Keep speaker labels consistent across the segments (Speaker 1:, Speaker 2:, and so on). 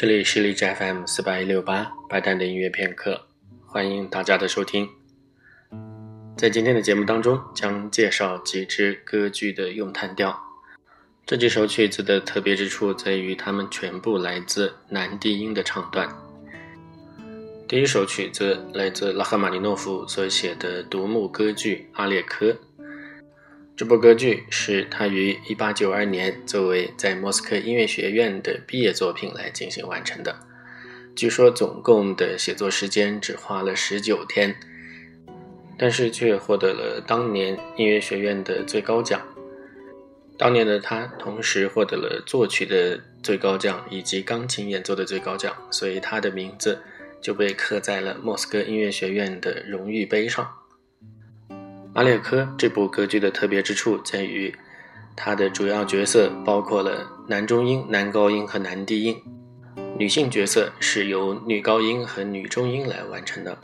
Speaker 1: 这里是荔枝 FM 四八一六八白蛋的音乐片刻，欢迎大家的收听。在今天的节目当中，将介绍几支歌剧的咏叹调。这几首曲子的特别之处在于，它们全部来自男低音的唱段。第一首曲子来自拉赫玛尼诺夫所写的独幕歌剧《阿列科》。这部歌剧是他于1892年作为在莫斯科音乐学院的毕业作品来进行完成的。据说总共的写作时间只花了19天，但是却获得了当年音乐学院的最高奖。当年的他同时获得了作曲的最高奖以及钢琴演奏的最高奖，所以他的名字就被刻在了莫斯科音乐学院的荣誉碑上。《阿列科》这部歌剧的特别之处在于，它的主要角色包括了男中音、男高音和男低音，女性角色是由女高音和女中音来完成的。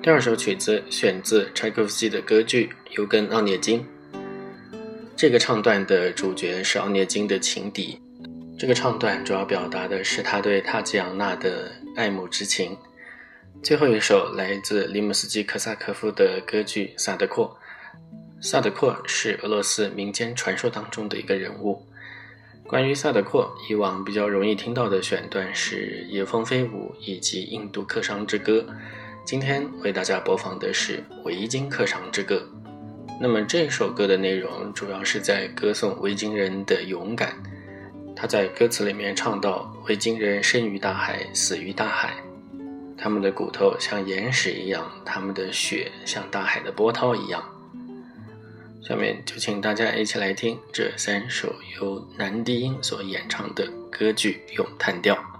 Speaker 1: 第二首曲子选自柴可夫斯基的歌剧《尤根·奥涅金》，这个唱段的主角是奥涅金的情敌。这个唱段主要表达的是他对塔吉昂娜的爱慕之情。最后一首来自里姆斯基科萨科夫的歌剧《萨德阔》。萨德阔是俄罗斯民间传说当中的一个人物。关于萨德阔，以往比较容易听到的选段是《野蜂飞舞》以及《印度客商之歌》。今天为大家播放的是《维京客商之歌》。那么这首歌的内容主要是在歌颂维京人的勇敢。他在歌词里面唱到：“维京人生于大海，死于大海。”他们的骨头像岩石一样，他们的血像大海的波涛一样。下面就请大家一起来听这三首由男低音所演唱的歌剧咏叹调。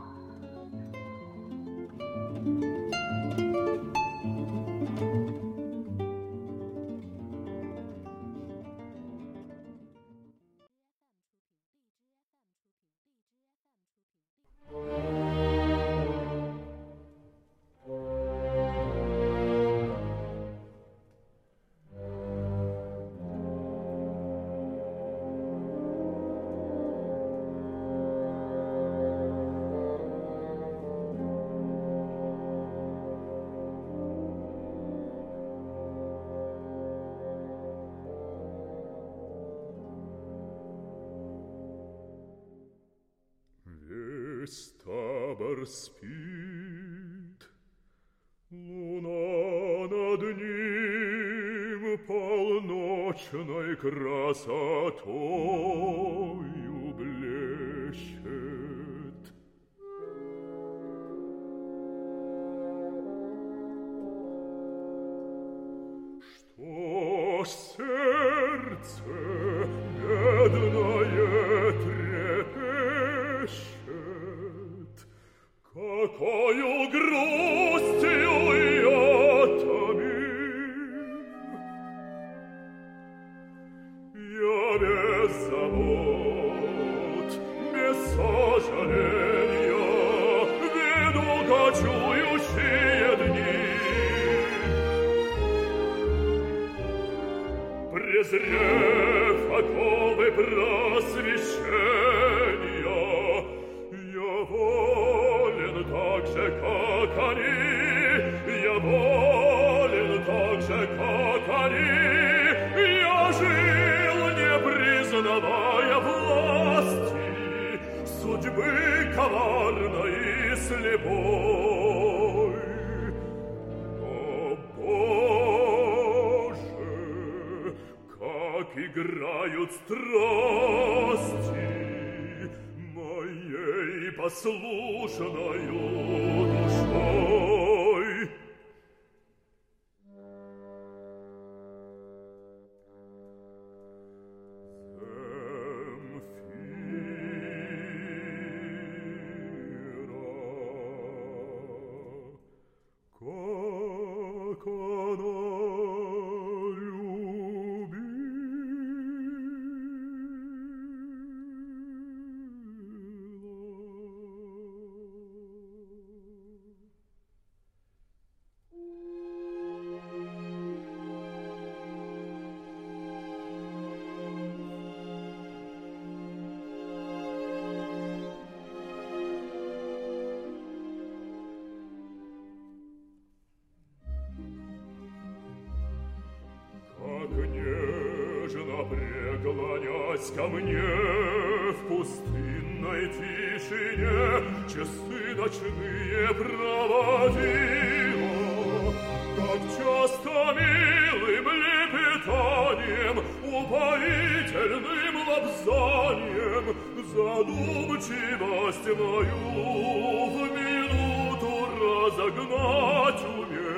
Speaker 2: Стабор спит, луна над ним полночной красотою блещет. Признавая власти Судьбы коварной и слепой. О, Боже, как играют страсти моей послушною душой. Вернулась ко мне в пустынной тишине, Часы ночные проводила. Как часто милым лепетанием, Упоительным лапзанием Задумчивость мою в минуту разогнать умеет.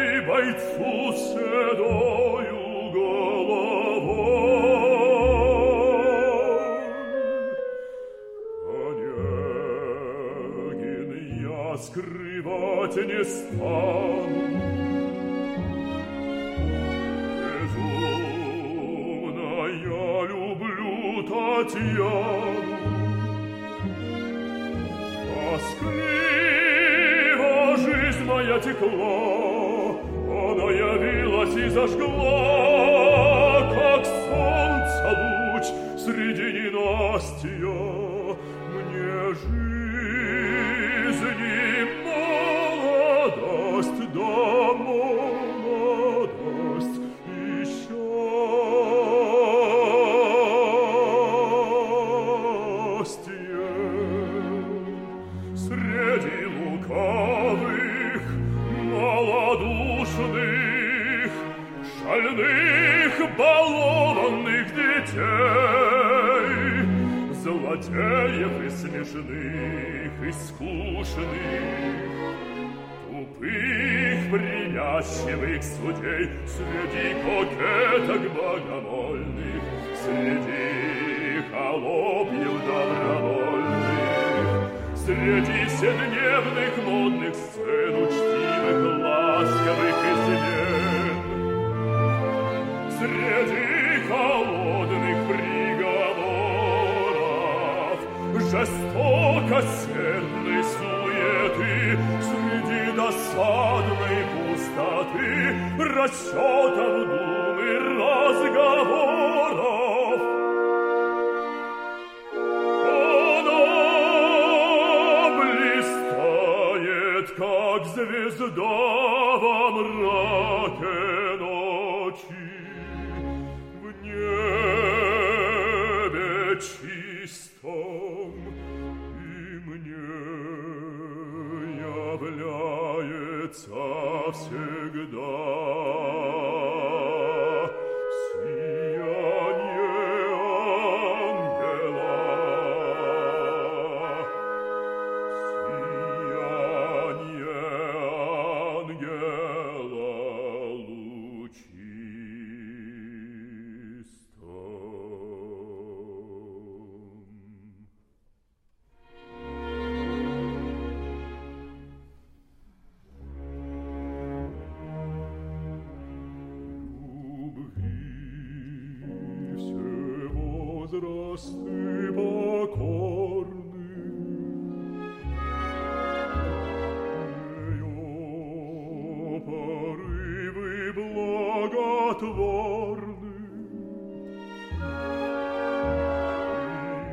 Speaker 2: скрывать не стану. Безумно я люблю Татьяну, Тоскливо моя текла, злодеев и смешных, и скучных, тупых, привязчивых судей, среди кокеток богомольных, среди холопьев добровольных, среди вседневных модных сцен жестоко сердной суеты, среди досадной пустоты, расчетов, дум и разговоров. Она блистает, как звезда во мраке является всегда благотворны,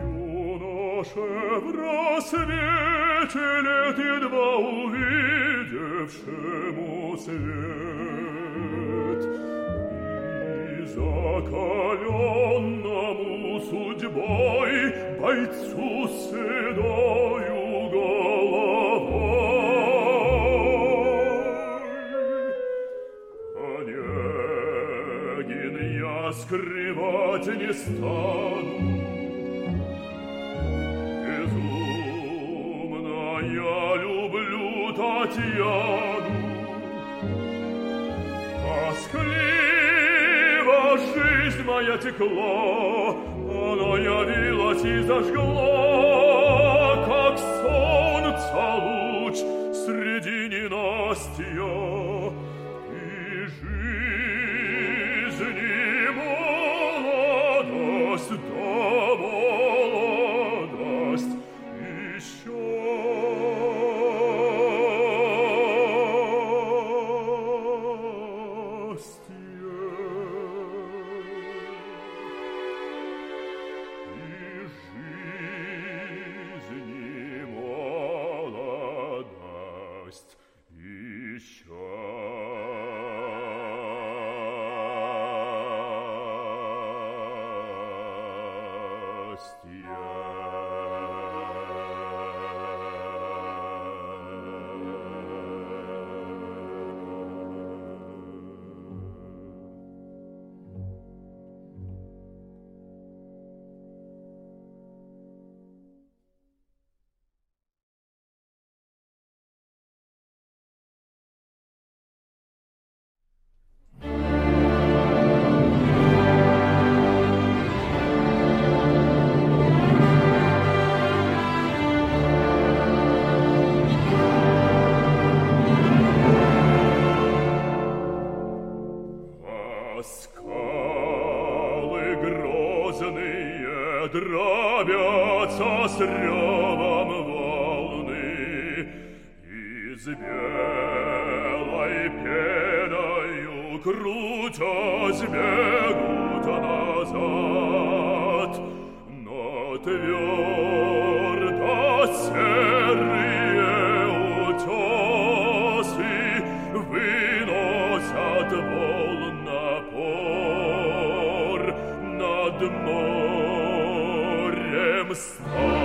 Speaker 2: Юноше в рассвете лет едва увидевшему свет, и закаленному судьбой бойцу с седою скрывать не стану, Безумно я люблю Татьяну. Тоскливо жизнь моя текла, Она явилась и зажгла, Как солнца луч среди ненастья. А скалы грозные дробятся с ревом волны, И с белой пеною крутясь бегут назад. Но твердо над морем стоя.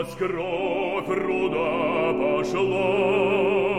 Speaker 2: Нас кровь руда пошла,